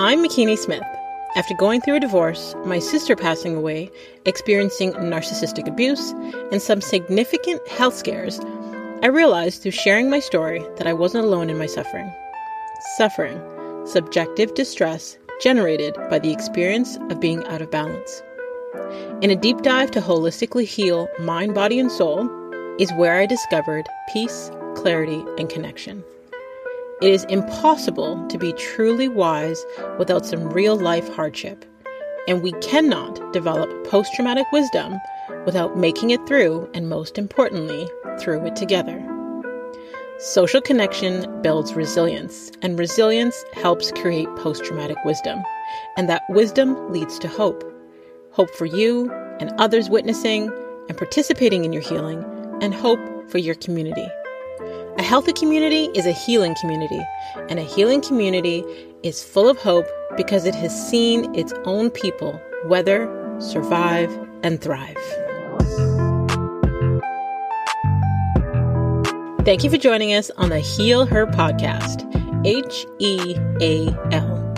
I'm Makini Smith. After going through a divorce, my sister passing away, experiencing narcissistic abuse, and some significant health scares, I realized through sharing my story that I wasn't alone in my suffering. Suffering, subjective distress generated by the experience of being out of balance. In a deep dive to holistically heal mind, body, and soul is where I discovered peace, clarity, and connection. It is impossible to be truly wise without some real life hardship, and we cannot develop post traumatic wisdom without making it through, and most importantly, through it together. Social connection builds resilience, and resilience helps create post traumatic wisdom, and that wisdom leads to hope. Hope for you and others witnessing and participating in your healing, and hope for your community. A healthy community is a healing community, and a healing community is full of hope because it has seen its own people weather, survive, and thrive. Thank you for joining us on the Heal Her podcast. H E A L.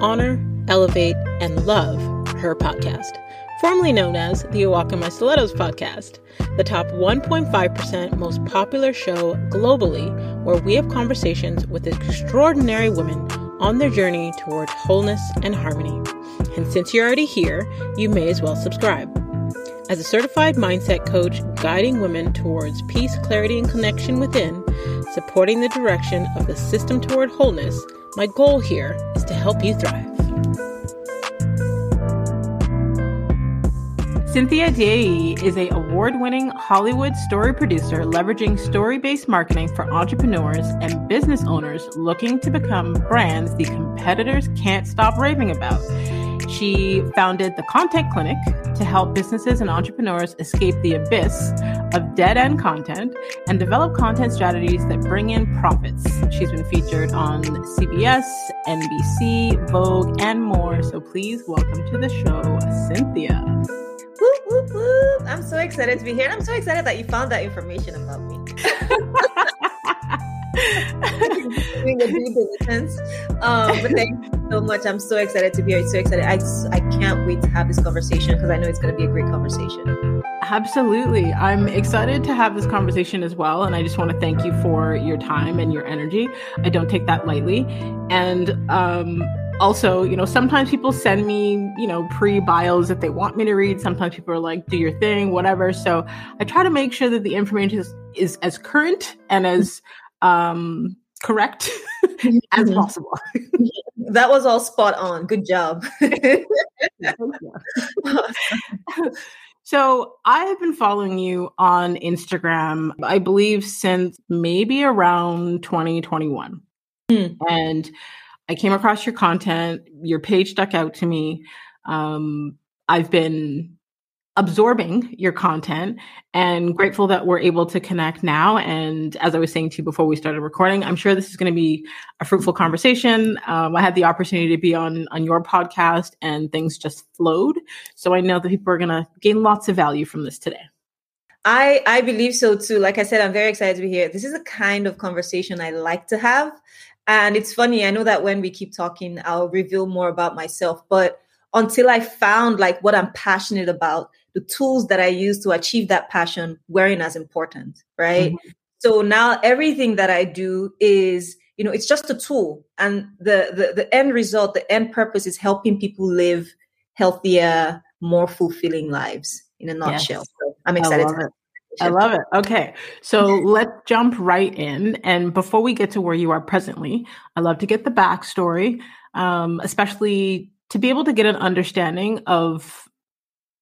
Honor, elevate, and love her podcast formerly known as the A Walk In My Stilettos podcast, the top 1.5% most popular show globally, where we have conversations with extraordinary women on their journey toward wholeness and harmony. And since you're already here, you may as well subscribe. As a certified mindset coach guiding women towards peace, clarity, and connection within, supporting the direction of the system toward wholeness, my goal here is to help you thrive. Cynthia Dieyi is a award-winning Hollywood story producer leveraging story-based marketing for entrepreneurs and business owners looking to become brands the competitors can't stop raving about. She founded the Content Clinic to help businesses and entrepreneurs escape the abyss of dead end content and develop content strategies that bring in profits. She's been featured on CBS, NBC, Vogue, and more. So please welcome to the show, Cynthia. Whoop, whoop, whoop. I'm so excited to be here. I'm so excited that you found that information about me. Doing a due diligence. Um, but thank you so much. I'm so excited to be here. So excited. I, I can't wait to have this conversation because I know it's going to be a great conversation. Absolutely. I'm excited to have this conversation as well. And I just want to thank you for your time and your energy. I don't take that lightly. And um, also, you know, sometimes people send me, you know, pre bios that they want me to read. Sometimes people are like, do your thing, whatever. So I try to make sure that the information is, is as current and as um, correct mm-hmm. as possible. that was all spot on. Good job. So I have been following you on Instagram, I believe, since maybe around 2021. Mm. And I came across your content. Your page stuck out to me. Um, I've been absorbing your content and grateful that we're able to connect now. And as I was saying to you before we started recording, I'm sure this is going to be a fruitful conversation. Um, I had the opportunity to be on on your podcast, and things just flowed. So I know that people are going to gain lots of value from this today. I I believe so too. Like I said, I'm very excited to be here. This is a kind of conversation I like to have. And it's funny, I know that when we keep talking, I'll reveal more about myself. But until I found like what I'm passionate about, the tools that I use to achieve that passion weren't as important, right? Mm-hmm. So now everything that I do is, you know, it's just a tool. And the, the the end result, the end purpose is helping people live healthier, more fulfilling lives in a nutshell. Yes. So I'm excited to I love it. Okay. So let's jump right in. And before we get to where you are presently, I love to get the backstory, um, especially to be able to get an understanding of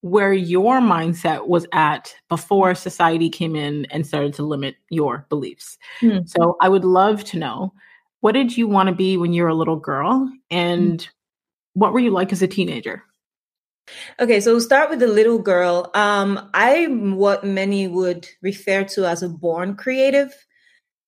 where your mindset was at before society came in and started to limit your beliefs. Mm-hmm. So I would love to know what did you want to be when you were a little girl and mm-hmm. what were you like as a teenager? Okay, so we'll start with the little girl. Um, I'm what many would refer to as a born creative.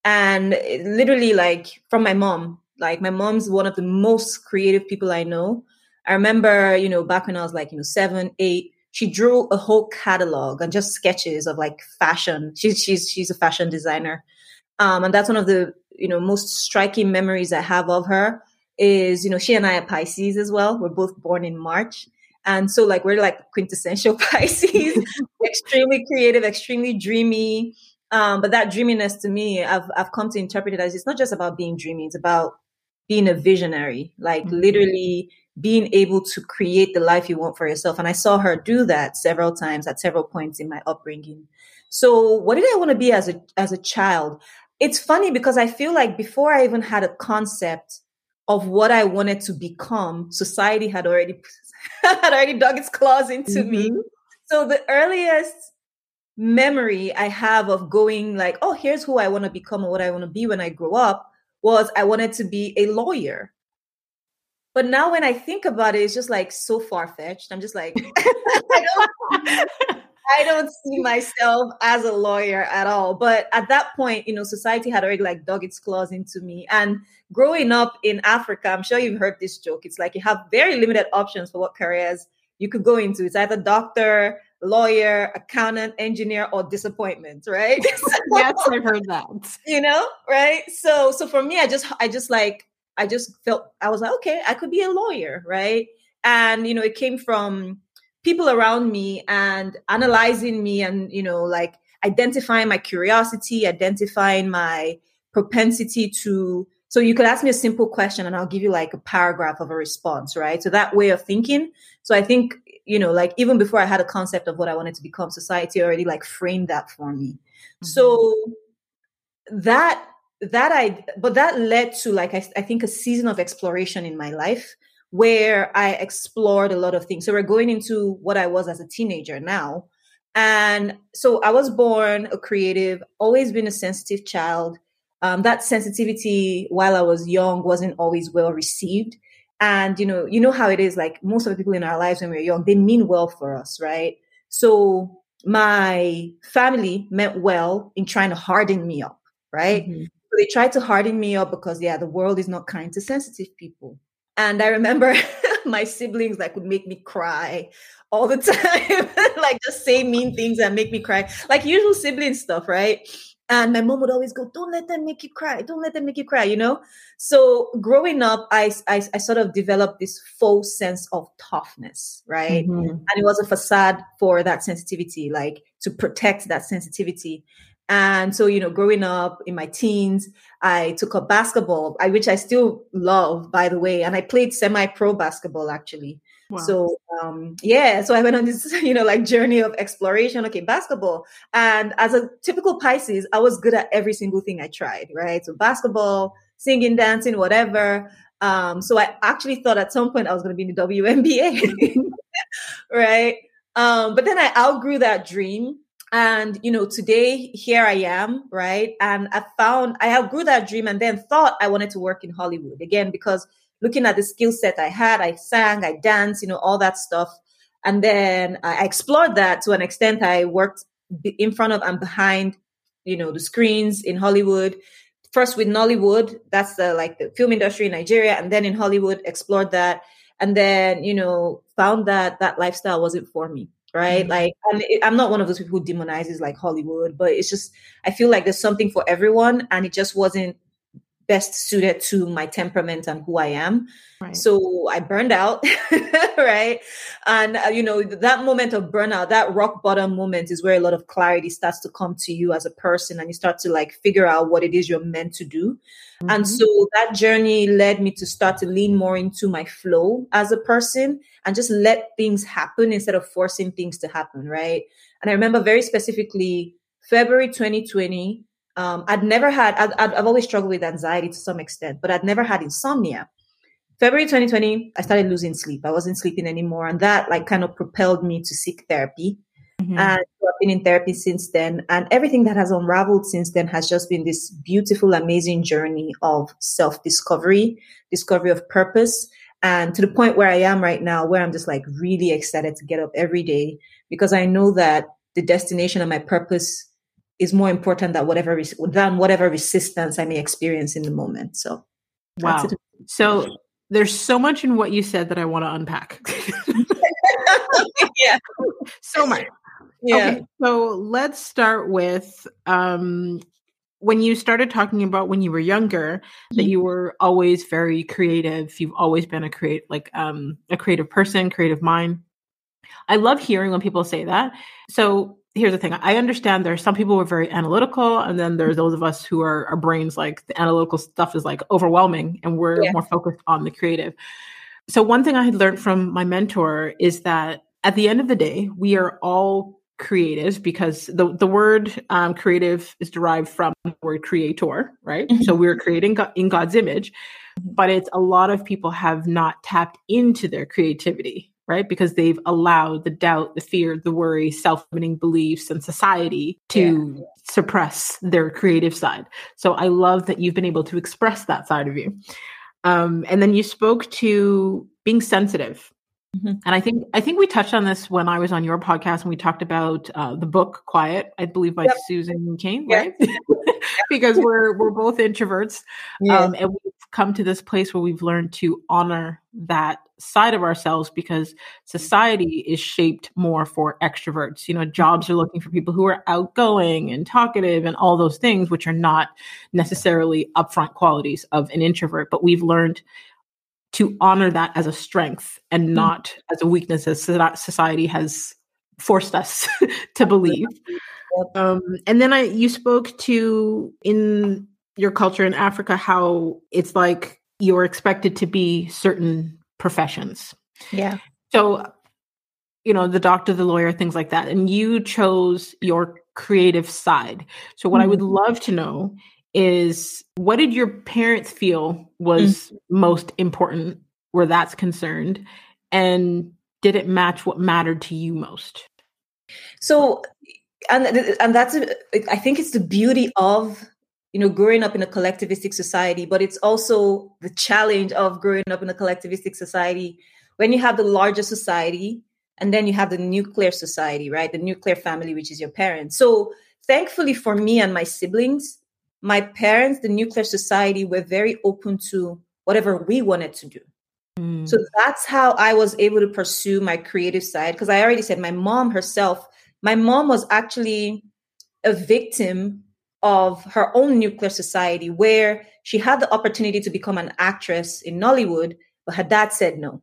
And literally, like from my mom, like my mom's one of the most creative people I know. I remember, you know, back when I was like, you know, seven, eight, she drew a whole catalog and just sketches of like fashion. She's she's she's a fashion designer. Um, and that's one of the, you know, most striking memories I have of her is, you know, she and I are Pisces as well. We're both born in March. And so like we're like quintessential Pisces, extremely creative, extremely dreamy. Um, but that dreaminess to me, I've I've come to interpret it as it's not just about being dreamy, it's about being a visionary, like mm-hmm. literally being able to create the life you want for yourself. And I saw her do that several times at several points in my upbringing. So what did I want to be as a as a child? It's funny because I feel like before I even had a concept of what I wanted to become, society had already had already dug its claws into mm-hmm. me. So the earliest memory I have of going like, oh, here's who I want to become or what I want to be when I grow up was I wanted to be a lawyer. But now when I think about it, it's just like so far fetched. I'm just like, I don't I don't see myself as a lawyer at all. But at that point, you know, society had already like dug its claws into me. And growing up in Africa, I'm sure you've heard this joke. It's like you have very limited options for what careers you could go into. It's either doctor, lawyer, accountant, engineer, or disappointment, right? yes, I've heard that. You know, right? So so for me, I just I just like I just felt I was like, okay, I could be a lawyer, right? And you know, it came from people around me and analyzing me and you know like identifying my curiosity identifying my propensity to so you could ask me a simple question and i'll give you like a paragraph of a response right? So that way of thinking. So i think you know like even before i had a concept of what i wanted to become society already like framed that for me. Mm-hmm. so that that i but that led to like I, I think a season of exploration in my life where I explored a lot of things. So we're going into what I was as a teenager now. And so I was born a creative, always been a sensitive child. Um, that sensitivity while I was young wasn't always well received. And you know, you know how it is like most of the people in our lives when we're young, they mean well for us, right? So my family meant well in trying to harden me up, right? Mm-hmm. So they tried to harden me up because yeah, the world is not kind to sensitive people. And I remember my siblings like would make me cry all the time, like just say mean things and make me cry, like usual sibling stuff, right? And my mom would always go, "Don't let them make you cry. Don't let them make you cry." You know. So growing up, I I, I sort of developed this false sense of toughness, right? Mm-hmm. And it was a facade for that sensitivity, like to protect that sensitivity. And so, you know, growing up in my teens, I took up basketball, which I still love, by the way. And I played semi pro basketball actually. Wow. So, um, yeah, so I went on this, you know, like journey of exploration. Okay, basketball. And as a typical Pisces, I was good at every single thing I tried, right? So, basketball, singing, dancing, whatever. Um, so I actually thought at some point I was going to be in the WNBA, right? Um, but then I outgrew that dream and, you know, today here I am, right? And I found I outgrew that dream and then thought I wanted to work in Hollywood again because looking at the skill set I had, I sang, I danced, you know, all that stuff. And then I explored that to an extent. I worked in front of and behind, you know, the screens in Hollywood. First with Nollywood, that's the like the film industry in Nigeria, and then in Hollywood, explored that, and then you know found that that lifestyle wasn't for me right? Mm-hmm. Like, I'm, I'm not one of those people who demonizes like Hollywood, but it's just, I feel like there's something for everyone and it just wasn't best suited to my temperament and who I am. Right. So I burned out, right? And, uh, you know, that moment of burnout, that rock bottom moment is where a lot of clarity starts to come to you as a person and you start to like figure out what it is you're meant to do. Mm-hmm. And so that journey led me to start to lean more into my flow as a person and just let things happen instead of forcing things to happen, right? And I remember very specifically February 2020, um, I'd never had, I'd, I've always struggled with anxiety to some extent, but I'd never had insomnia. February 2020, I started losing sleep. I wasn't sleeping anymore. And that like kind of propelled me to seek therapy. Mm-hmm. And I've been in therapy since then. And everything that has unraveled since then has just been this beautiful, amazing journey of self discovery, discovery of purpose. And to the point where I am right now, where I'm just like really excited to get up every day because I know that the destination and my purpose is more important than whatever than whatever resistance I may experience in the moment. So, wow. So there's so much in what you said that I want to unpack. yeah, so much. Yeah. Okay, so let's start with um, when you started talking about when you were younger mm-hmm. that you were always very creative you've always been a create like um a creative person creative mind i love hearing when people say that so here's the thing i understand there are some people who are very analytical and then there's those of us who are our brains like the analytical stuff is like overwhelming and we're yeah. more focused on the creative so one thing i had learned from my mentor is that at the end of the day we are all creative because the, the word um, creative is derived from the word creator, right? Mm-hmm. So we're creating God, in God's image, but it's a lot of people have not tapped into their creativity, right? Because they've allowed the doubt, the fear, the worry, self limiting beliefs, and society to yeah. suppress their creative side. So I love that you've been able to express that side of you. Um, and then you spoke to being sensitive Mm-hmm. And I think I think we touched on this when I was on your podcast and we talked about uh, the book Quiet, I believe by yep. Susan Cain, right? because we're we're both introverts, um, and we've come to this place where we've learned to honor that side of ourselves because society is shaped more for extroverts. You know, jobs are looking for people who are outgoing and talkative and all those things, which are not necessarily upfront qualities of an introvert. But we've learned to honor that as a strength and mm. not mm-hmm. as a weakness as society has forced us to believe. Um, and then I, you spoke to in your culture in Africa how it's like you're expected to be certain professions. Yeah. So, you know, the doctor, the lawyer, things like that, and you chose your creative side. So, what mm-hmm. I would mm-hmm. love to know is what did your parents feel was mm. most important where that's concerned? And did it match what mattered to you most? So and and that's i think it's the beauty of you know growing up in a collectivistic society but it's also the challenge of growing up in a collectivistic society. When you have the larger society and then you have the nuclear society right? The nuclear family which is your parents. So thankfully for me and my siblings my parents, the nuclear society, were very open to whatever we wanted to do. Mm. So that's how I was able to pursue my creative side. Because I already said my mom herself, my mom was actually a victim of her own nuclear society where she had the opportunity to become an actress in Nollywood, but her dad said no.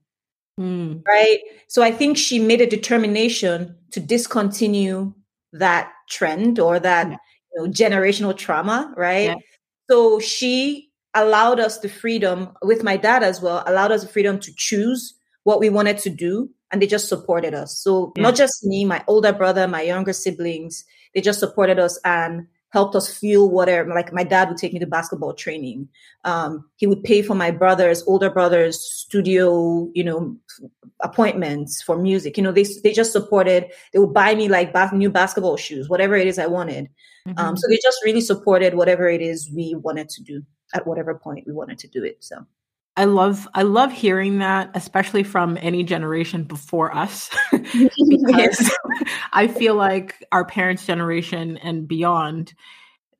Mm. Right. So I think she made a determination to discontinue that trend or that yeah know, generational trauma, right? Yeah. So she allowed us the freedom with my dad as well, allowed us the freedom to choose what we wanted to do. And they just supported us. So yeah. not just me, my older brother, my younger siblings, they just supported us and helped us feel whatever. Like my dad would take me to basketball training. Um, he would pay for my brother's older brother's studio, you know, appointments for music. You know, they they just supported. They would buy me like bath, new basketball shoes, whatever it is I wanted. Um, mm-hmm. Um, so they just really supported whatever it is we wanted to do at whatever point we wanted to do it. So. I love I love hearing that, especially from any generation before us, because I feel like our parents' generation and beyond,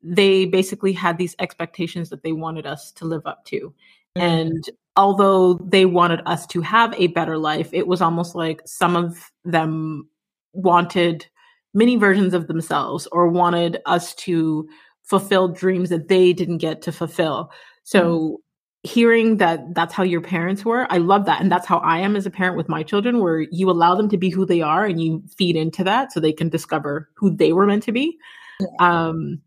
they basically had these expectations that they wanted us to live up to, mm-hmm. and although they wanted us to have a better life, it was almost like some of them wanted many versions of themselves or wanted us to fulfill dreams that they didn't get to fulfill. So mm-hmm hearing that that's how your parents were i love that. And that's how i am as a parent with my children where you allow them to be who they are and you feed into that so they can discover who they were meant to be. Um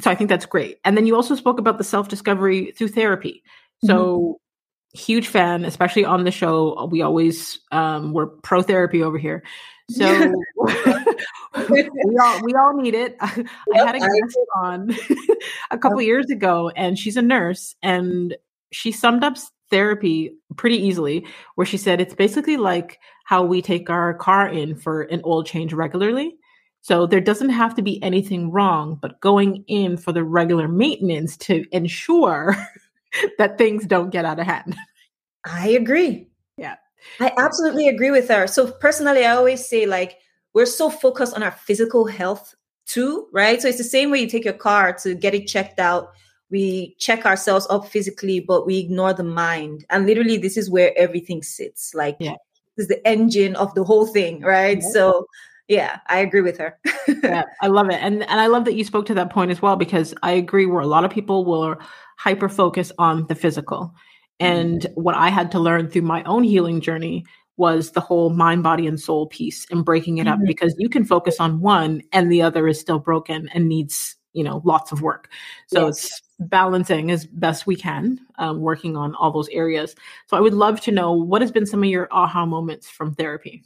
so i think that's great. And then you also spoke about the self discovery through therapy. So mm-hmm. huge fan especially on the show. We always um we're pro therapy over here. So we all we all need it. I, yep, had a guest on a couple years ago, and she's a nurse, and she summed up therapy pretty easily where she said it's basically like how we take our car in for an oil change regularly. So there doesn't have to be anything wrong but going in for the regular maintenance to ensure that things don't get out of hand. I agree. Yeah. I absolutely agree with her. So personally i always say like we're so focused on our physical health too right? So it's the same way you take your car to get it checked out we check ourselves up physically, but we ignore the mind. And literally, this is where everything sits. Like, yeah. this is the engine of the whole thing, right? Yeah. So, yeah, I agree with her. yeah, I love it. And and I love that you spoke to that point as well because I agree where a lot of people will hyper focus on the physical. And mm-hmm. what I had to learn through my own healing journey was the whole mind, body, and soul piece and breaking it mm-hmm. up because you can focus on one and the other is still broken and needs, you know, lots of work. So yes. it's balancing as best we can, um, working on all those areas. So I would love to know what has been some of your aha moments from therapy.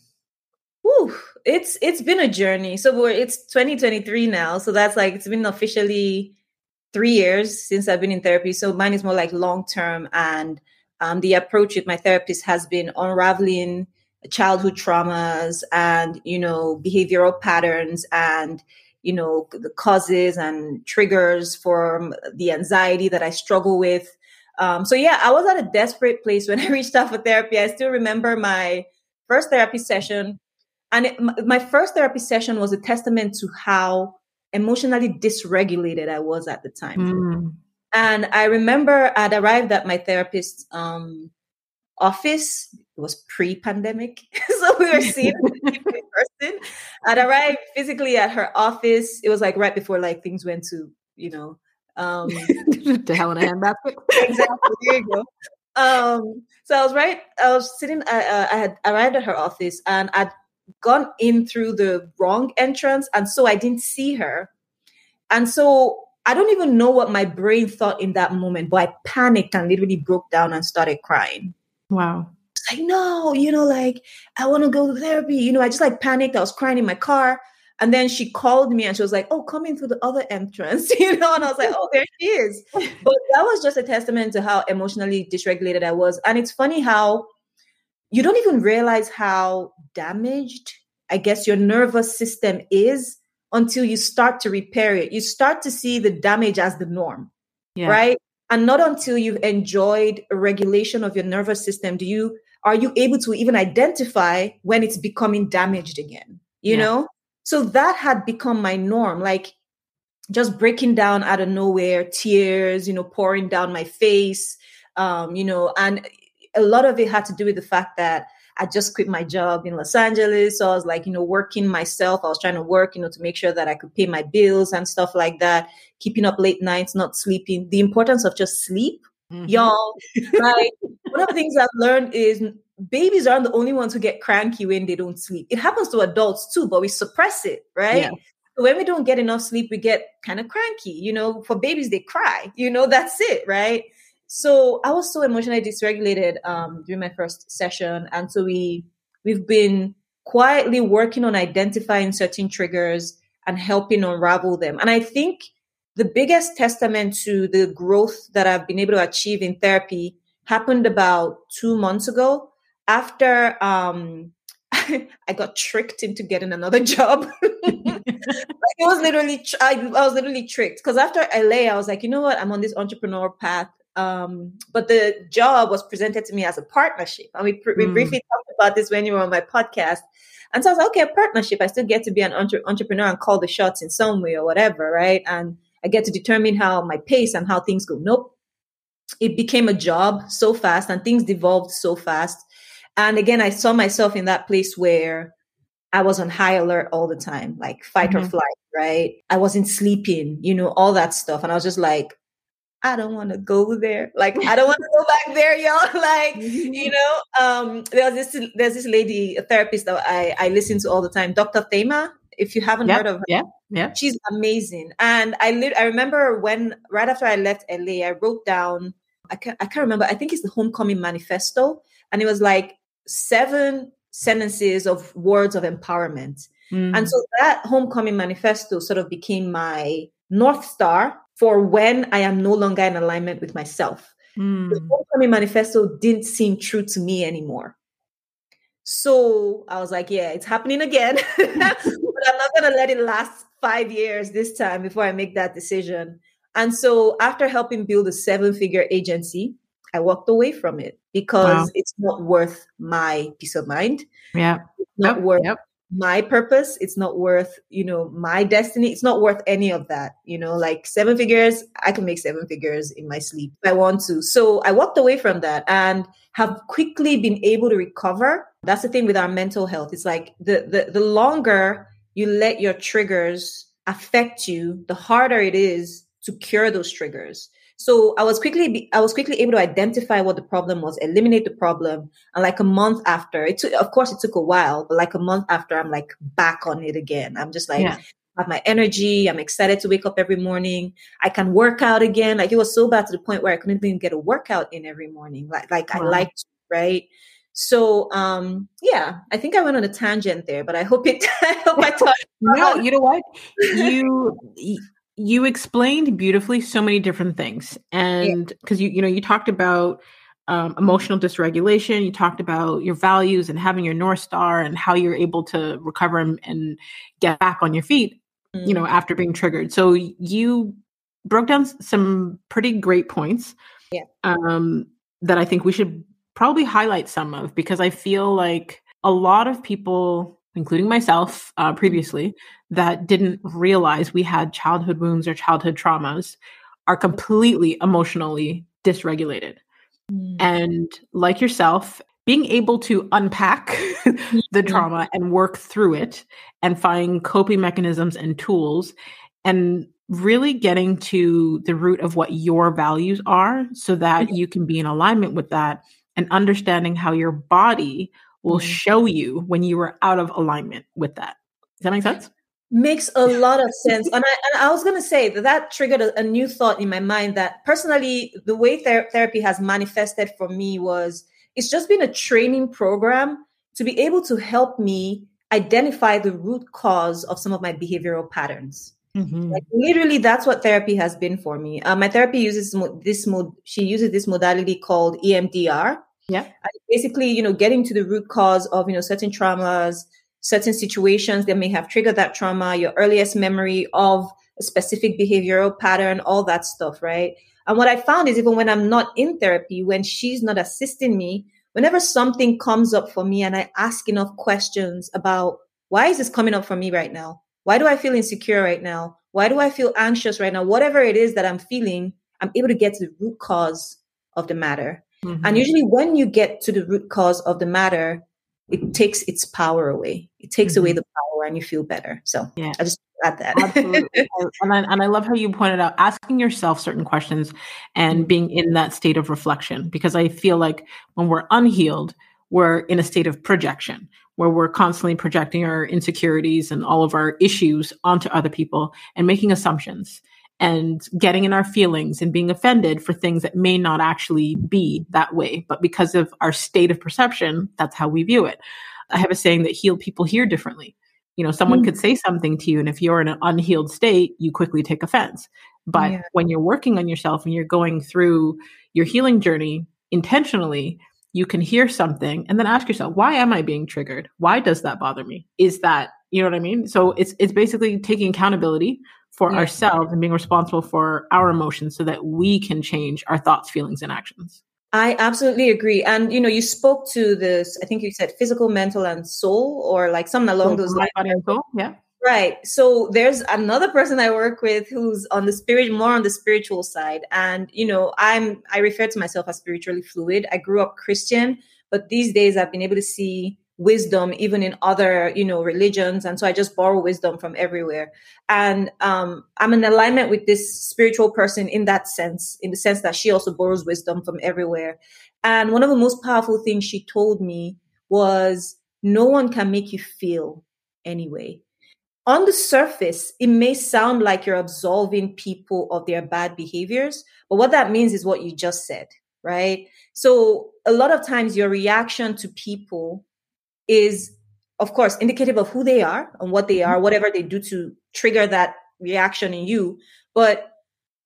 Whew, it's it's been a journey. So it's 2023 now. So that's like it's been officially three years since I've been in therapy. So mine is more like long term, and um, the approach with my therapist has been unraveling childhood traumas and you know behavioral patterns and you know the causes and triggers for the anxiety that I struggle with. Um, so yeah, I was at a desperate place when I reached out for therapy. I still remember my first therapy session and it, my first therapy session was a testament to how emotionally dysregulated I was at the time. Mm. And I remember I'd arrived at my therapist's um, office. It was pre-pandemic, so we were seeing in person. I'd arrived physically at her office. It was like right before like things went to you know um, to hell in a handbasket. exactly. There you go. Um, so I was right. I was sitting. I, uh, I had arrived at her office, and I'd gone in through the wrong entrance and so I didn't see her. And so I don't even know what my brain thought in that moment, but I panicked and literally broke down and started crying. Wow. Like, no, you know, like, I want to go to therapy. You know, I just like panicked. I was crying in my car. And then she called me and she was like, oh, coming through the other entrance, you know? And I was like, oh, there she is. But that was just a testament to how emotionally dysregulated I was. And it's funny how you don't even realize how damaged, I guess, your nervous system is until you start to repair it. You start to see the damage as the norm, yeah. right? And not until you've enjoyed a regulation of your nervous system do you are you able to even identify when it's becoming damaged again. You yeah. know, so that had become my norm. Like just breaking down out of nowhere, tears, you know, pouring down my face, um, you know, and a lot of it had to do with the fact that I just quit my job in Los Angeles. So I was like, you know, working myself. I was trying to work, you know, to make sure that I could pay my bills and stuff like that, keeping up late nights, not sleeping. The importance of just sleep, mm-hmm. y'all. Like, one of the things I've learned is babies aren't the only ones who get cranky when they don't sleep. It happens to adults too, but we suppress it, right? Yeah. When we don't get enough sleep, we get kind of cranky. You know, for babies, they cry. You know, that's it, right? So I was so emotionally dysregulated um, during my first session, and so we we've been quietly working on identifying certain triggers and helping unravel them. And I think the biggest testament to the growth that I've been able to achieve in therapy happened about two months ago after um, I got tricked into getting another job. it was literally, I, I was literally tricked because after LA, I was like, you know what? I'm on this entrepreneur path. Um, but the job was presented to me as a partnership. And we, we mm. briefly talked about this when you were on my podcast. And so I was like, okay, a partnership. I still get to be an entre- entrepreneur and call the shots in some way or whatever, right? And I get to determine how my pace and how things go. Nope. It became a job so fast and things devolved so fast. And again, I saw myself in that place where I was on high alert all the time, like fight mm-hmm. or flight, right? I wasn't sleeping, you know, all that stuff. And I was just like, I don't want to go there. Like, I don't want to go back there, y'all. Like, you know, um, there's this there's this lady, a therapist that I, I listen to all the time, Dr. Thema. If you haven't yep, heard of her, yeah, yeah, she's amazing. And I li- I remember when right after I left LA, I wrote down I can't I can't remember. I think it's the Homecoming Manifesto, and it was like seven sentences of words of empowerment. Mm. And so that Homecoming Manifesto sort of became my north star for when I am no longer in alignment with myself. Mm. The Homecoming Manifesto didn't seem true to me anymore. So I was like, yeah, it's happening again. but I'm not going to let it last five years this time before I make that decision. And so after helping build a seven figure agency, I walked away from it because wow. it's not worth my peace of mind. Yeah. It's not yep. worth yep my purpose it's not worth you know my destiny it's not worth any of that you know like seven figures i can make seven figures in my sleep if i want to so i walked away from that and have quickly been able to recover that's the thing with our mental health it's like the the, the longer you let your triggers affect you, the harder it is to cure those triggers. So I was quickly I was quickly able to identify what the problem was, eliminate the problem, and like a month after, it took of course it took a while, but like a month after, I'm like back on it again. I'm just like yeah. have my energy. I'm excited to wake up every morning. I can work out again. Like it was so bad to the point where I couldn't even get a workout in every morning. Like like wow. I liked right. So um yeah, I think I went on a tangent there, but I hope it I hope I talked. no, you know what? You you explained beautifully so many different things. And because yeah. you you know, you talked about um, emotional dysregulation, you talked about your values and having your north star and how you're able to recover and, and get back on your feet, mm. you know, mm-hmm. after being triggered. So you broke down some pretty great points. Yeah. Um, that I think we should probably highlight some of because I feel like a lot of people, including myself uh, previously, that didn't realize we had childhood wounds or childhood traumas are completely emotionally dysregulated. Mm. And like yourself, being able to unpack the trauma and work through it and find coping mechanisms and tools and really getting to the root of what your values are so that you can be in alignment with that and understanding how your body will mm-hmm. show you when you are out of alignment with that. Does that make sense? Makes a lot of sense. and, I, and I was going to say that that triggered a, a, new thought in my mind that personally, the way ther- therapy has manifested for me was it's just been a training program to be able to help me identify the root cause of some of my behavioral patterns. Mm-hmm. Like literally, that's what therapy has been for me. Uh, my therapy uses this mod. She uses this modality called EMDR. Yeah, basically, you know, getting to the root cause of you know certain traumas, certain situations that may have triggered that trauma, your earliest memory of a specific behavioral pattern, all that stuff, right? And what I found is even when I'm not in therapy, when she's not assisting me, whenever something comes up for me and I ask enough questions about why is this coming up for me right now? Why do I feel insecure right now? Why do I feel anxious right now? Whatever it is that I'm feeling, I'm able to get to the root cause of the matter. Mm-hmm. And usually, when you get to the root cause of the matter, it takes its power away. It takes mm-hmm. away the power, and you feel better. So, yeah, I just add that. Absolutely. and, I, and I love how you pointed out asking yourself certain questions and mm-hmm. being in that state of reflection, because I feel like when we're unhealed, we're in a state of projection where we're constantly projecting our insecurities and all of our issues onto other people and making assumptions and getting in our feelings and being offended for things that may not actually be that way. But because of our state of perception, that's how we view it. I have a saying that healed people hear differently. You know, someone mm. could say something to you, and if you're in an unhealed state, you quickly take offense. But yeah. when you're working on yourself and you're going through your healing journey intentionally, you can hear something and then ask yourself, why am I being triggered? Why does that bother me? Is that, you know what I mean? So it's it's basically taking accountability for yeah. ourselves and being responsible for our emotions so that we can change our thoughts, feelings, and actions. I absolutely agree. And you know, you spoke to this, I think you said physical, mental, and soul, or like something along those lines. Yeah. Right. So there's another person I work with who's on the spirit, more on the spiritual side. And, you know, I'm, I refer to myself as spiritually fluid. I grew up Christian, but these days I've been able to see wisdom even in other, you know, religions. And so I just borrow wisdom from everywhere. And, um, I'm in alignment with this spiritual person in that sense, in the sense that she also borrows wisdom from everywhere. And one of the most powerful things she told me was, no one can make you feel anyway on the surface, it may sound like you're absolving people of their bad behaviors, but what that means is what you just said, right? So a lot of times your reaction to people is, of course, indicative of who they are and what they are, mm-hmm. whatever they do to trigger that reaction in you. But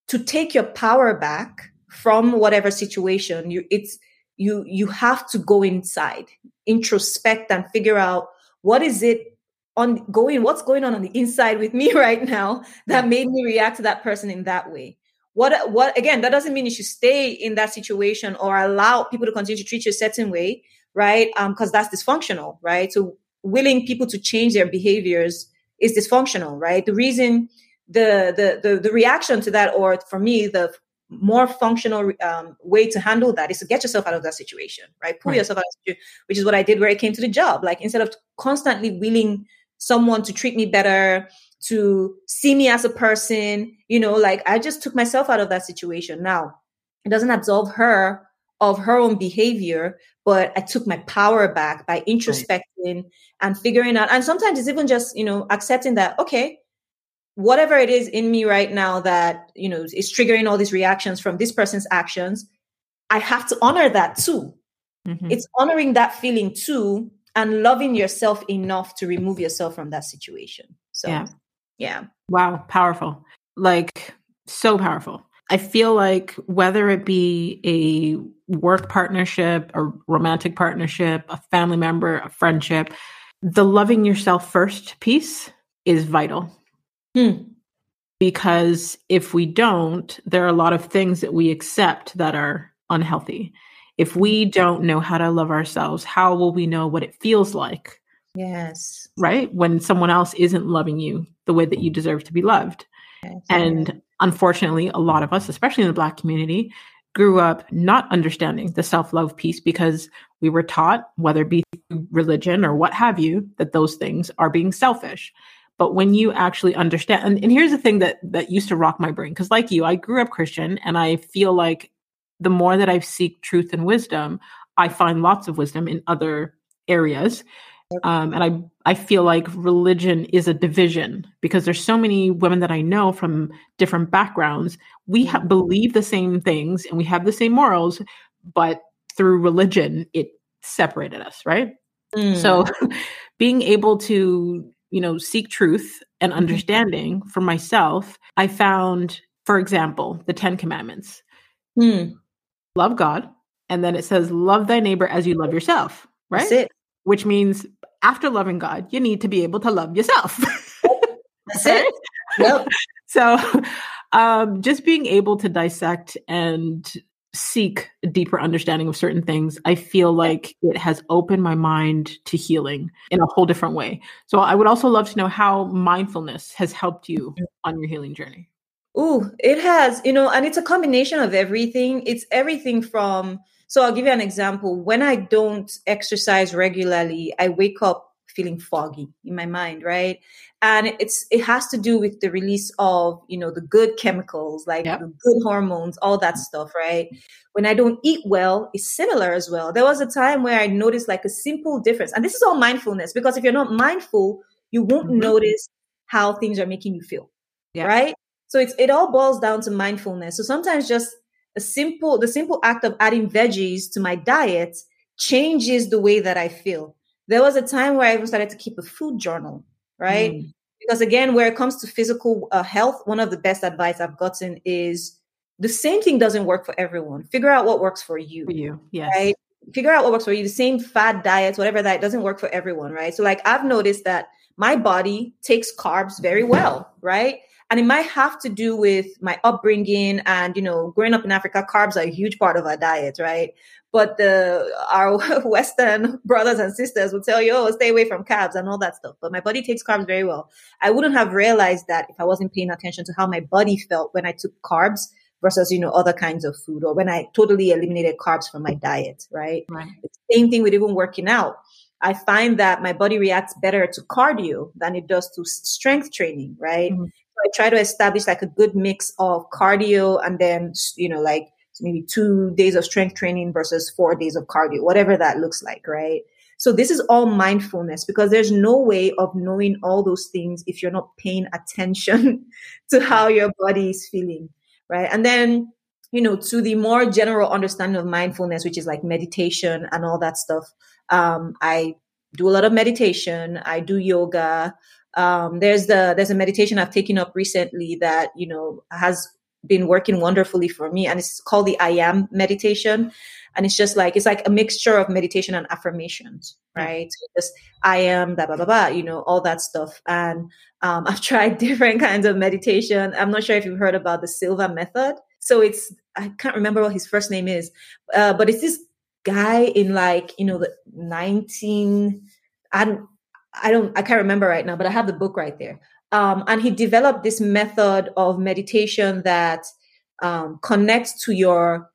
to take your power back from whatever situation, you it's you you have to go inside, introspect and figure out what is it on going what's going on on the inside with me right now that made me react to that person in that way? What what again that doesn't mean you should stay in that situation or allow people to continue to treat you a certain way right? Um because that's dysfunctional right? So willing people to change their behaviors is dysfunctional right? The reason the the the, the reaction to that or for me the more functional um, way to handle that is to get yourself out of that situation right? Pull right. yourself out of which is what i did where I came to the job. Like instead of constantly willing someone to treat me better, to see me as a person, you know, like I just took myself out of that situation. Now, it doesn't absolve her of her own behavior, but I took my power back by introspecting right. and figuring out. And sometimes it's even just, you know, accepting that, okay, whatever it is in me right now that, you know, is triggering all these reactions from this person's actions, I have to honor that too. Mm-hmm. It's honoring that feeling too and loving yourself enough to remove yourself from that situation. So, yeah. yeah. Wow. Powerful. Like, so powerful. I feel like whether it be a work partnership, a romantic partnership, a family member, a friendship, the loving yourself first piece is vital. Hmm. Because if we don't, there are a lot of things that we accept that are unhealthy. If we don't know how to love ourselves, how will we know what it feels like? Yes. Right? When someone else isn't loving you the way that you deserve to be loved. Yes. And unfortunately, a lot of us, especially in the Black community, grew up not understanding the self love piece because we were taught, whether it be religion or what have you, that those things are being selfish. But when you actually understand, and, and here's the thing that that used to rock my brain, because like you, I grew up Christian, and I feel like the more that I seek truth and wisdom, I find lots of wisdom in other areas. Um, and I I feel like religion is a division because there's so many women that I know from different backgrounds. We ha- mm-hmm. believe the same things and we have the same morals, but through religion it separated us, right? Mm. So being able to you know seek truth and mm-hmm. understanding for myself, I found, for example, the Ten Commandments. Mm. Love God, and then it says love thy neighbor as you love yourself, right? Which means after loving God, you need to be able to love yourself. That's it. Yep. so, um, just being able to dissect and seek a deeper understanding of certain things, I feel like it has opened my mind to healing in a whole different way. So, I would also love to know how mindfulness has helped you mm. on your healing journey. Oh, it has, you know, and it's a combination of everything. It's everything from so I'll give you an example. When I don't exercise regularly, I wake up feeling foggy in my mind, right? And it's it has to do with the release of, you know, the good chemicals, like yep. the good hormones, all that stuff, right? When I don't eat well, it's similar as well. There was a time where I noticed like a simple difference. And this is all mindfulness because if you're not mindful, you won't mm-hmm. notice how things are making you feel. Right? So it's it all boils down to mindfulness. So sometimes just a simple the simple act of adding veggies to my diet changes the way that I feel. There was a time where I even started to keep a food journal, right? Mm. Because again, where it comes to physical uh, health, one of the best advice I've gotten is the same thing doesn't work for everyone. Figure out what works for you. For you, yes. Right? Figure out what works for you. The same fad diets, whatever that doesn't work for everyone, right? So, like I've noticed that my body takes carbs very well, right? And it might have to do with my upbringing and, you know, growing up in Africa, carbs are a huge part of our diet, right? But the, our Western brothers and sisters will tell you, oh, stay away from carbs and all that stuff. But my body takes carbs very well. I wouldn't have realized that if I wasn't paying attention to how my body felt when I took carbs versus, you know, other kinds of food or when I totally eliminated carbs from my diet, right? right. same thing with even working out. I find that my body reacts better to cardio than it does to strength training, right? Mm-hmm. I try to establish like a good mix of cardio and then, you know, like maybe two days of strength training versus four days of cardio, whatever that looks like, right? So this is all mindfulness because there's no way of knowing all those things if you're not paying attention to how your body is feeling, right? And then, you know, to the more general understanding of mindfulness, which is like meditation and all that stuff. Um, I do a lot of meditation. I do yoga um, there's the there's a meditation I've taken up recently that you know has been working wonderfully for me, and it's called the I Am meditation, and it's just like it's like a mixture of meditation and affirmations, right? So just I am blah blah blah blah, you know, all that stuff. And um, I've tried different kinds of meditation. I'm not sure if you've heard about the Silva method. So it's I can't remember what his first name is, uh, but it's this guy in like you know the 19 and I don't, I can't remember right now, but I have the book right there. Um, and he developed this method of meditation that um, connects to your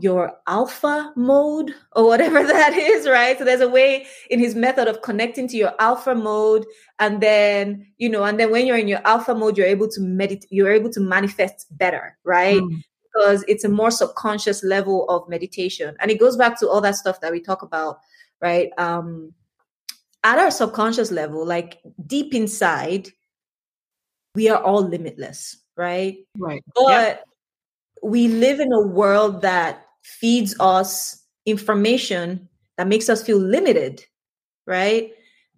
your alpha mode or whatever that is, right? So there's a way in his method of connecting to your alpha mode. And then, you know, and then when you're in your alpha mode, you're able to meditate, you're able to manifest better, right? Mm. Because it's a more subconscious level of meditation. And it goes back to all that stuff that we talk about, right? Um, at our subconscious level, like deep inside, we are all limitless, right? Right. But yep. we live in a world that feeds us information that makes us feel limited, right?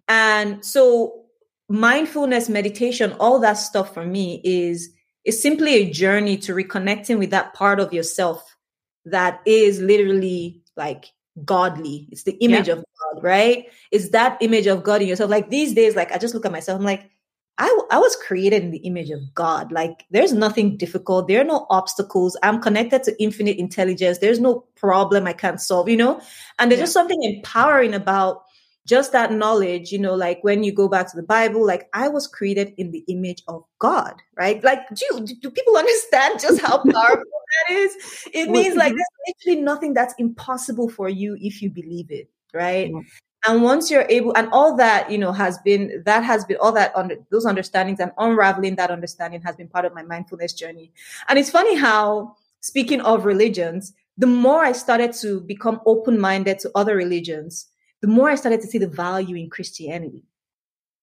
And so mindfulness meditation, all that stuff for me is is simply a journey to reconnecting with that part of yourself that is literally like godly. It's the image yeah. of God, right? It's that image of God in yourself. Like these days, like I just look at myself, I'm like, I, I was created in the image of God. Like there's nothing difficult. There are no obstacles. I'm connected to infinite intelligence. There's no problem I can't solve, you know? And there's yeah. just something empowering about just that knowledge, you know, like when you go back to the Bible, like I was created in the image of God, right? Like, do, do people understand just how powerful that is? It means like there's literally nothing that's impossible for you if you believe it, right? Yeah and once you're able and all that you know has been that has been all that under those understandings and unraveling that understanding has been part of my mindfulness journey and it's funny how speaking of religions the more i started to become open-minded to other religions the more i started to see the value in christianity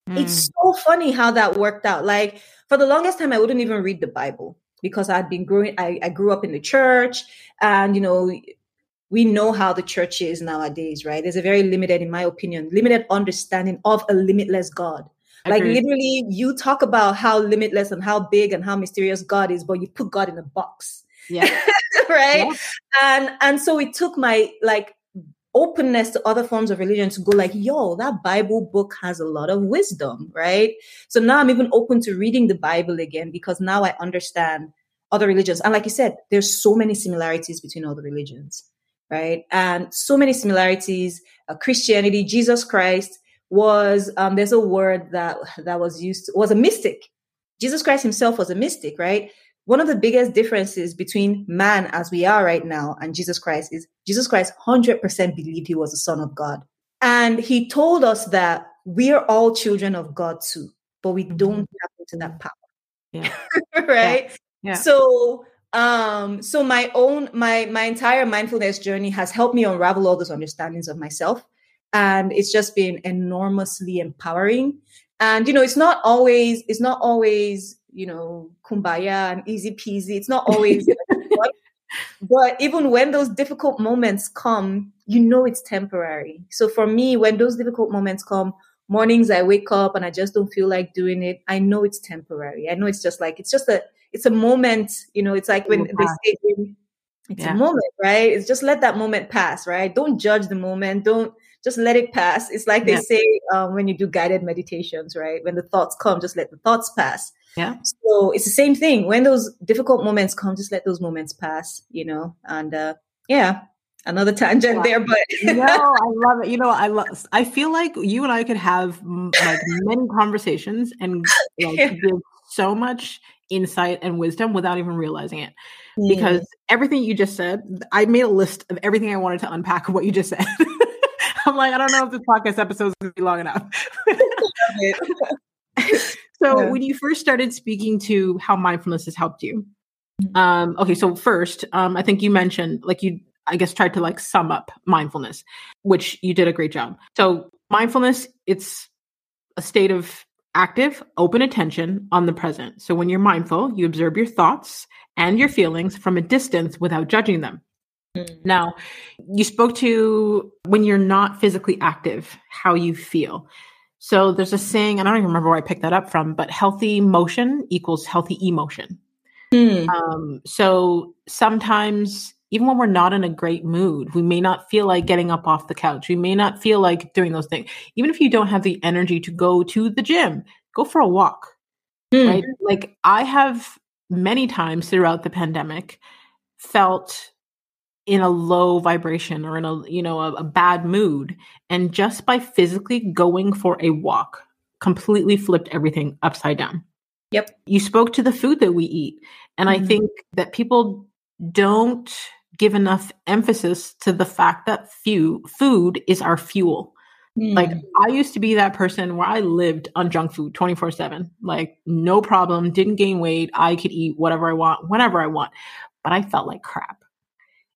mm. it's so funny how that worked out like for the longest time i wouldn't even read the bible because i'd been growing I, I grew up in the church and you know we know how the church is nowadays, right? There's a very limited, in my opinion, limited understanding of a limitless God. Like literally, you talk about how limitless and how big and how mysterious God is, but you put God in a box. Yeah. right. Yeah. And and so it took my like openness to other forms of religion to go like, yo, that Bible book has a lot of wisdom, right? So now I'm even open to reading the Bible again because now I understand other religions. And like you said, there's so many similarities between all the religions right? And so many similarities. Uh, Christianity, Jesus Christ was um, there's a word that that was used was a mystic. Jesus Christ himself was a mystic, right? One of the biggest differences between man as we are right now and Jesus Christ is Jesus Christ 100% believed he was the son of God. And he told us that we are all children of God too, but we don't mm-hmm. tap into that power. Yeah. right? Yeah. yeah. So um so my own my my entire mindfulness journey has helped me unravel all those understandings of myself. And it's just been enormously empowering. And you know it's not always it's not always you know kumbaya and easy peasy. It's not always but even when those difficult moments come you know it's temporary. So for me when those difficult moments come mornings i wake up and i just don't feel like doing it i know it's temporary. I know it's just like it's just a it's a moment, you know, it's like when they say it's yeah. a moment, right? It's just let that moment pass, right? Don't judge the moment. Don't just let it pass. It's like they yeah. say um, when you do guided meditations, right? When the thoughts come, just let the thoughts pass. Yeah. So it's the same thing. When those difficult moments come, just let those moments pass, you know? And uh, yeah, another tangent there, but no, I love it. You know, I love. I feel like you and I could have like many conversations and like yeah. give so much insight and wisdom without even realizing it. Mm. Because everything you just said, I made a list of everything I wanted to unpack of what you just said. I'm like, I don't know if this podcast episode is going to be long enough. so, yeah. when you first started speaking to how mindfulness has helped you, mm. um, okay, so first, um, I think you mentioned like you, I guess, tried to like sum up mindfulness, which you did a great job. So, mindfulness, it's a state of active, open attention on the present. So when you're mindful, you observe your thoughts and your feelings from a distance without judging them. Mm. Now, you spoke to when you're not physically active, how you feel. So there's a saying, and I don't even remember where I picked that up from, but healthy motion equals healthy emotion. Mm. Um, so sometimes even when we're not in a great mood, we may not feel like getting up off the couch. We may not feel like doing those things. Even if you don't have the energy to go to the gym, go for a walk. Mm. Right? Like I have many times throughout the pandemic felt in a low vibration or in a you know a, a bad mood and just by physically going for a walk completely flipped everything upside down. Yep. You spoke to the food that we eat and mm-hmm. I think that people don't give enough emphasis to the fact that few, food is our fuel. Mm. Like I used to be that person where I lived on junk food 24 7. Like no problem, didn't gain weight. I could eat whatever I want, whenever I want, but I felt like crap.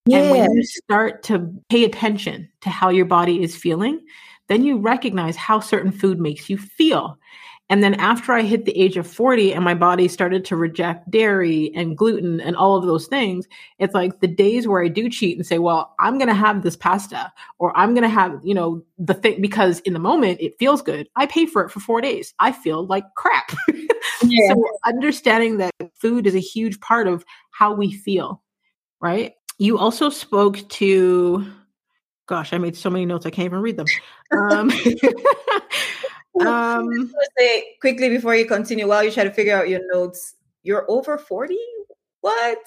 Yeah. And when you start to pay attention to how your body is feeling, then you recognize how certain food makes you feel. And then after I hit the age of 40 and my body started to reject dairy and gluten and all of those things, it's like the days where I do cheat and say, well, I'm going to have this pasta or I'm going to have, you know, the thing because in the moment it feels good. I pay for it for four days. I feel like crap. Yeah. so understanding that food is a huge part of how we feel, right? You also spoke to, gosh, I made so many notes I can't even read them. Um, um, say quickly before you continue, while you try to figure out your notes, you're over 40? What?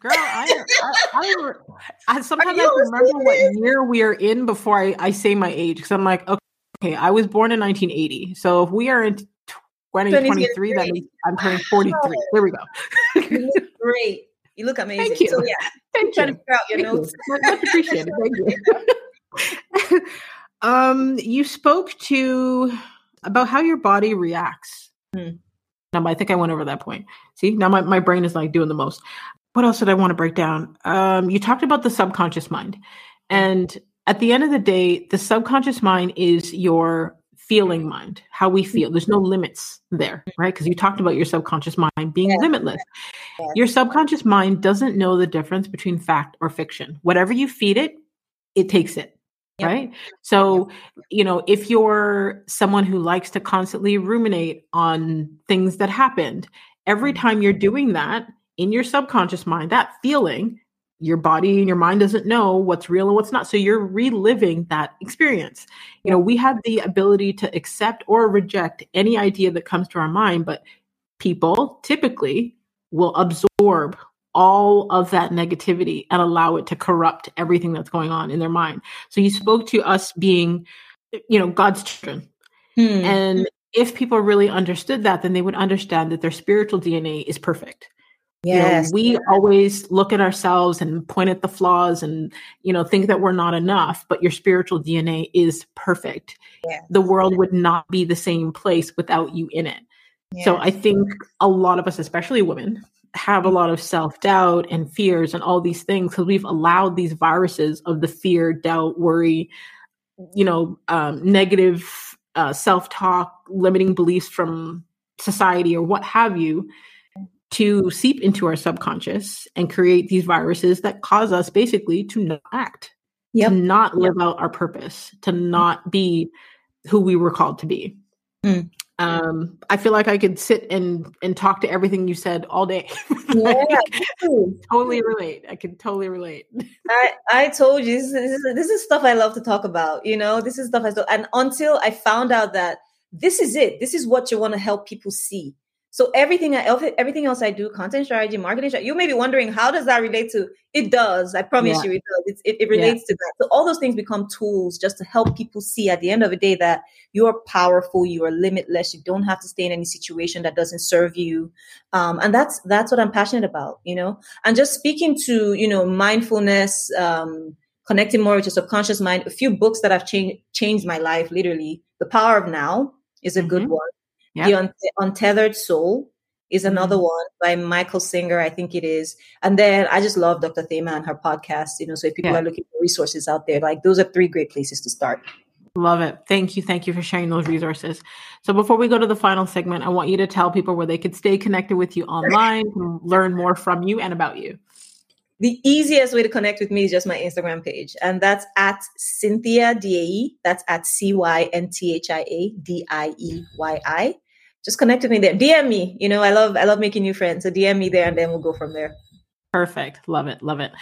Girl, I, I, I, I sometimes I remember what year we are in before I, I say my age because I'm like, okay, I was born in 1980. So if we are in 2023, that means I'm turning 43. There we go. You look great. You look amazing. Thank you. So yeah, Thank you. to figure out your Thank notes. You. Much appreciated. Thank you. um, you spoke to about how your body reacts. Hmm. Now, I think I went over that point. See, now my, my brain is like doing the most. What else did I want to break down? Um, you talked about the subconscious mind. And at the end of the day, the subconscious mind is your feeling mind, how we feel. There's no limits there, right? Because you talked about your subconscious mind being yeah. limitless. Yeah. Your subconscious mind doesn't know the difference between fact or fiction. Whatever you feed it, it takes it. Yep. Right. So, you know, if you're someone who likes to constantly ruminate on things that happened, every mm-hmm. time you're doing that in your subconscious mind, that feeling, your body and your mind doesn't know what's real and what's not. So you're reliving that experience. You know, we have the ability to accept or reject any idea that comes to our mind, but people typically will absorb all of that negativity and allow it to corrupt everything that's going on in their mind. So you spoke to us being, you know, God's children. Hmm. And if people really understood that, then they would understand that their spiritual DNA is perfect. Yes. You know, we always look at ourselves and point at the flaws and, you know, think that we're not enough, but your spiritual DNA is perfect. Yes. The world would not be the same place without you in it. Yes. So I think a lot of us, especially women, have a lot of self doubt and fears and all these things because we've allowed these viruses of the fear, doubt, worry, you know, um, negative uh, self talk, limiting beliefs from society or what have you to seep into our subconscious and create these viruses that cause us basically to not act, yep. to not live yep. out our purpose, to not be who we were called to be. Mm um i feel like i could sit and and talk to everything you said all day. Yeah. totally relate. I can totally relate. I i told you this is, this is stuff i love to talk about you know? This is stuff i and until i found out that this is it this is what you want to help people see so everything, everything else I do, content strategy, marketing strategy, you may be wondering how does that relate to? It does. I promise yeah. you, it does. It, it relates yeah. to that. So all those things become tools just to help people see at the end of the day that you're powerful, you are limitless. You don't have to stay in any situation that doesn't serve you, um, and that's that's what I'm passionate about. You know, and just speaking to you know mindfulness. Um, connecting more with your subconscious mind. A few books that have changed changed my life. Literally, The Power of Now is a mm-hmm. good one. Yep. The Un- Untethered Soul is another mm-hmm. one by Michael Singer, I think it is. And then I just love Dr. Thema and her podcast. You know, so if people yeah. are looking for resources out there, like those are three great places to start. Love it. Thank you. Thank you for sharing those resources. So before we go to the final segment, I want you to tell people where they could stay connected with you online, learn more from you and about you. The easiest way to connect with me is just my Instagram page, and that's at Cynthia Dieyi. That's at C Y N T H I A D I E Y I just connect with me there. DM me. You know, I love I love making new friends. So DM me there, and then we'll go from there. Perfect. Love it. Love it.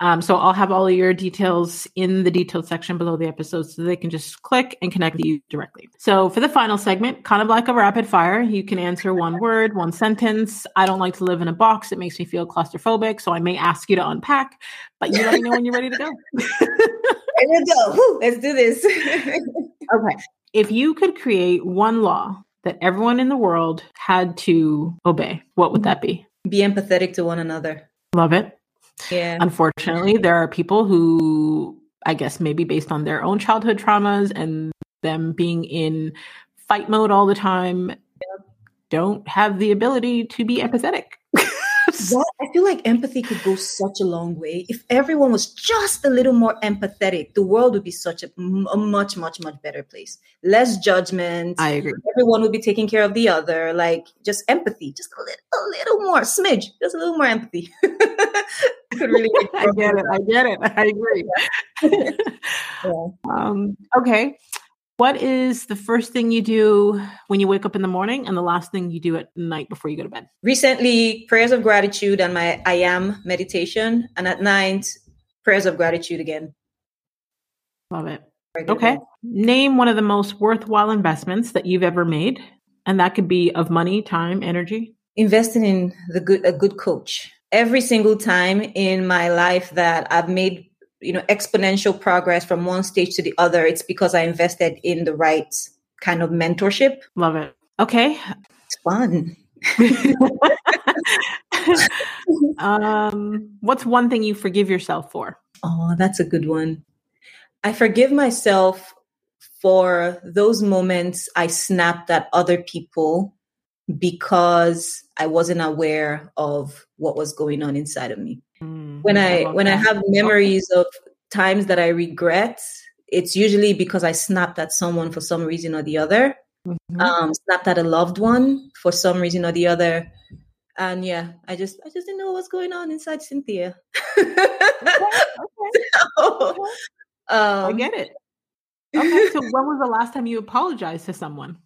Um, so I'll have all of your details in the detailed section below the episode so they can just click and connect with you directly. So for the final segment, kind of like a rapid fire, you can answer one word, one sentence. I don't like to live in a box. It makes me feel claustrophobic. So I may ask you to unpack, but you let me know when you're ready to go. ready to go. Woo, let's do this. okay. If you could create one law that everyone in the world had to obey, what would that be? Be empathetic to one another. Love it. Yeah. Unfortunately, there are people who, I guess, maybe based on their own childhood traumas and them being in fight mode all the time, don't have the ability to be empathetic. Yeah, I feel like empathy could go such a long way. If everyone was just a little more empathetic, the world would be such a, a much, much, much better place. Less judgment. I agree. Everyone would be taking care of the other. Like just empathy, just a little, a little more smidge, just a little more empathy. could really. I get it. I get it. I agree. yeah. Um, okay. What is the first thing you do when you wake up in the morning and the last thing you do at night before you go to bed? Recently, prayers of gratitude and my I am meditation, and at night, prayers of gratitude again. Love it. Okay. Name one of the most worthwhile investments that you've ever made, and that could be of money, time, energy. Investing in the good a good coach. Every single time in my life that I've made you know exponential progress from one stage to the other it's because i invested in the right kind of mentorship. Love it. Okay. It's fun. Um what's one thing you forgive yourself for? Oh that's a good one. I forgive myself for those moments i snapped at other people because i wasn't aware of what was going on inside of me. Mm, when I, I when that. I have memories of times that I regret, it's usually because I snapped at someone for some reason or the other. Mm-hmm. Um, snapped at a loved one for some reason or the other. And yeah, I just I just didn't know what's going on inside Cynthia. okay, okay. So, um, I get it. Okay, so when was the last time you apologized to someone?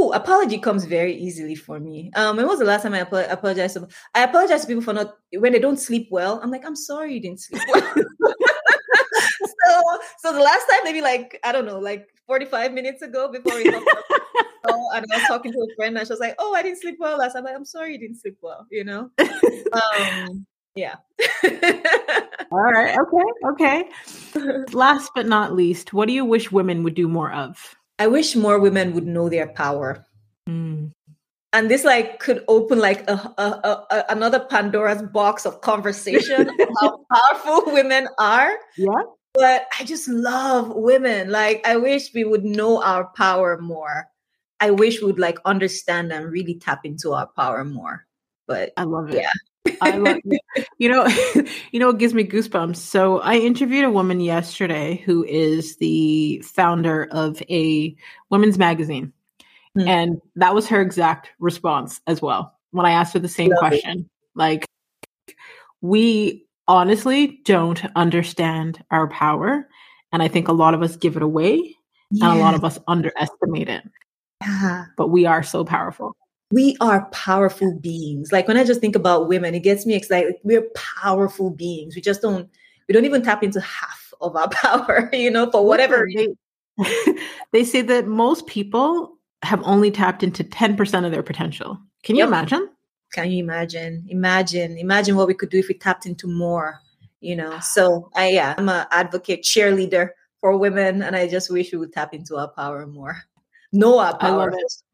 Oh, apology comes very easily for me. Um, when was the last time I apologized? To, I apologize to people for not when they don't sleep well. I'm like, I'm sorry you didn't sleep well. so, so the last time, maybe like I don't know, like 45 minutes ago before we talked and I was talking to a friend, and she was like, "Oh, I didn't sleep well last." I'm like, "I'm sorry you didn't sleep well," you know. um, yeah. All right. Okay. Okay. Last but not least, what do you wish women would do more of? I wish more women would know their power. Mm. And this like could open like a, a, a, another Pandora's box of conversation how powerful women are. Yeah. But I just love women. Like I wish we would know our power more. I wish we would like understand and really tap into our power more. But I love it. Yeah. I love. You know, you know, it gives me goosebumps. So I interviewed a woman yesterday who is the founder of a women's magazine. Mm-hmm. And that was her exact response as well. When I asked her the same love question. It. Like we honestly don't understand our power. And I think a lot of us give it away yeah. and a lot of us underestimate it. Yeah. But we are so powerful we are powerful beings. Like when I just think about women, it gets me excited. We're powerful beings. We just don't we don't even tap into half of our power, you know, for whatever they, they say that most people have only tapped into 10% of their potential. Can you yep. imagine? Can you imagine? Imagine, imagine what we could do if we tapped into more, you know. So I yeah, I'm an advocate, cheerleader for women, and I just wish we would tap into our power more. Know our power.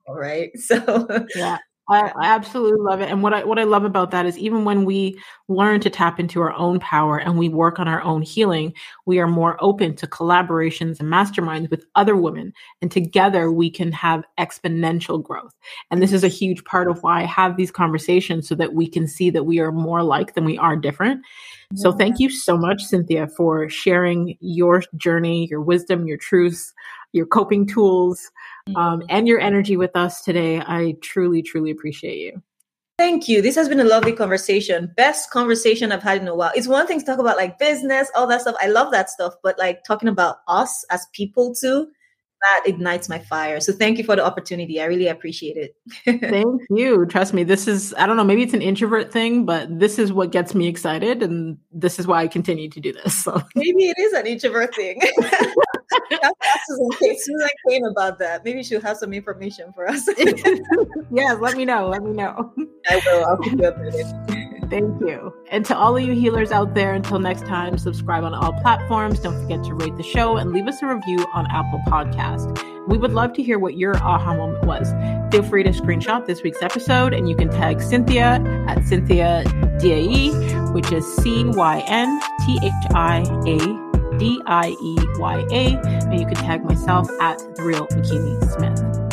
Right? So yeah. I, I, absolutely love it. And what I what I love about that is even when we learn to tap into our own power and we work on our own healing, we are more open to collaborations and masterminds with other women. And together we can have exponential growth. And this is a huge part of why I have these conversations so that we can see that we are more like than we are different. Yeah. So thank you so much, Cynthia, for sharing your journey, your wisdom, your truths, your coping tools um, mm-hmm. and your energy with us today. I truly, truly appreciate you. Thank you. This has been a lovely conversation. Best conversation I've had in a while. It's one thing to talk about like business, all that stuff. I love that stuff, but like talking about us as people too, that ignites my fire. So thank you for the opportunity. I really appreciate it. thank you. Trust me, this is, I don't know, maybe it's an introvert thing, but this is what gets me excited. And this is why I continue to do this. So maybe it is an introvert thing. Susan Cain about that. Maybe she'll have some information for us. yes, let me know. Let me know. I will. I'll keep you updated. Thank you. And to all of you healers out there, until next time, subscribe on all platforms. Don't forget to rate the show and leave us a review on Apple Podcast. We would love to hear what your aha moment was. Feel free to screenshot this week's episode and you can tag Cynthia at Cynthia Dieyi, which is C Y N T H I A D I E Y A, and you can tag myself at The Real McKinney Smith.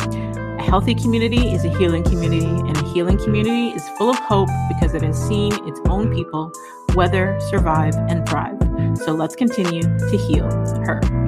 Healthy community is a healing community, and a healing community is full of hope because it has seen its own people weather, survive, and thrive. So let's continue to heal her.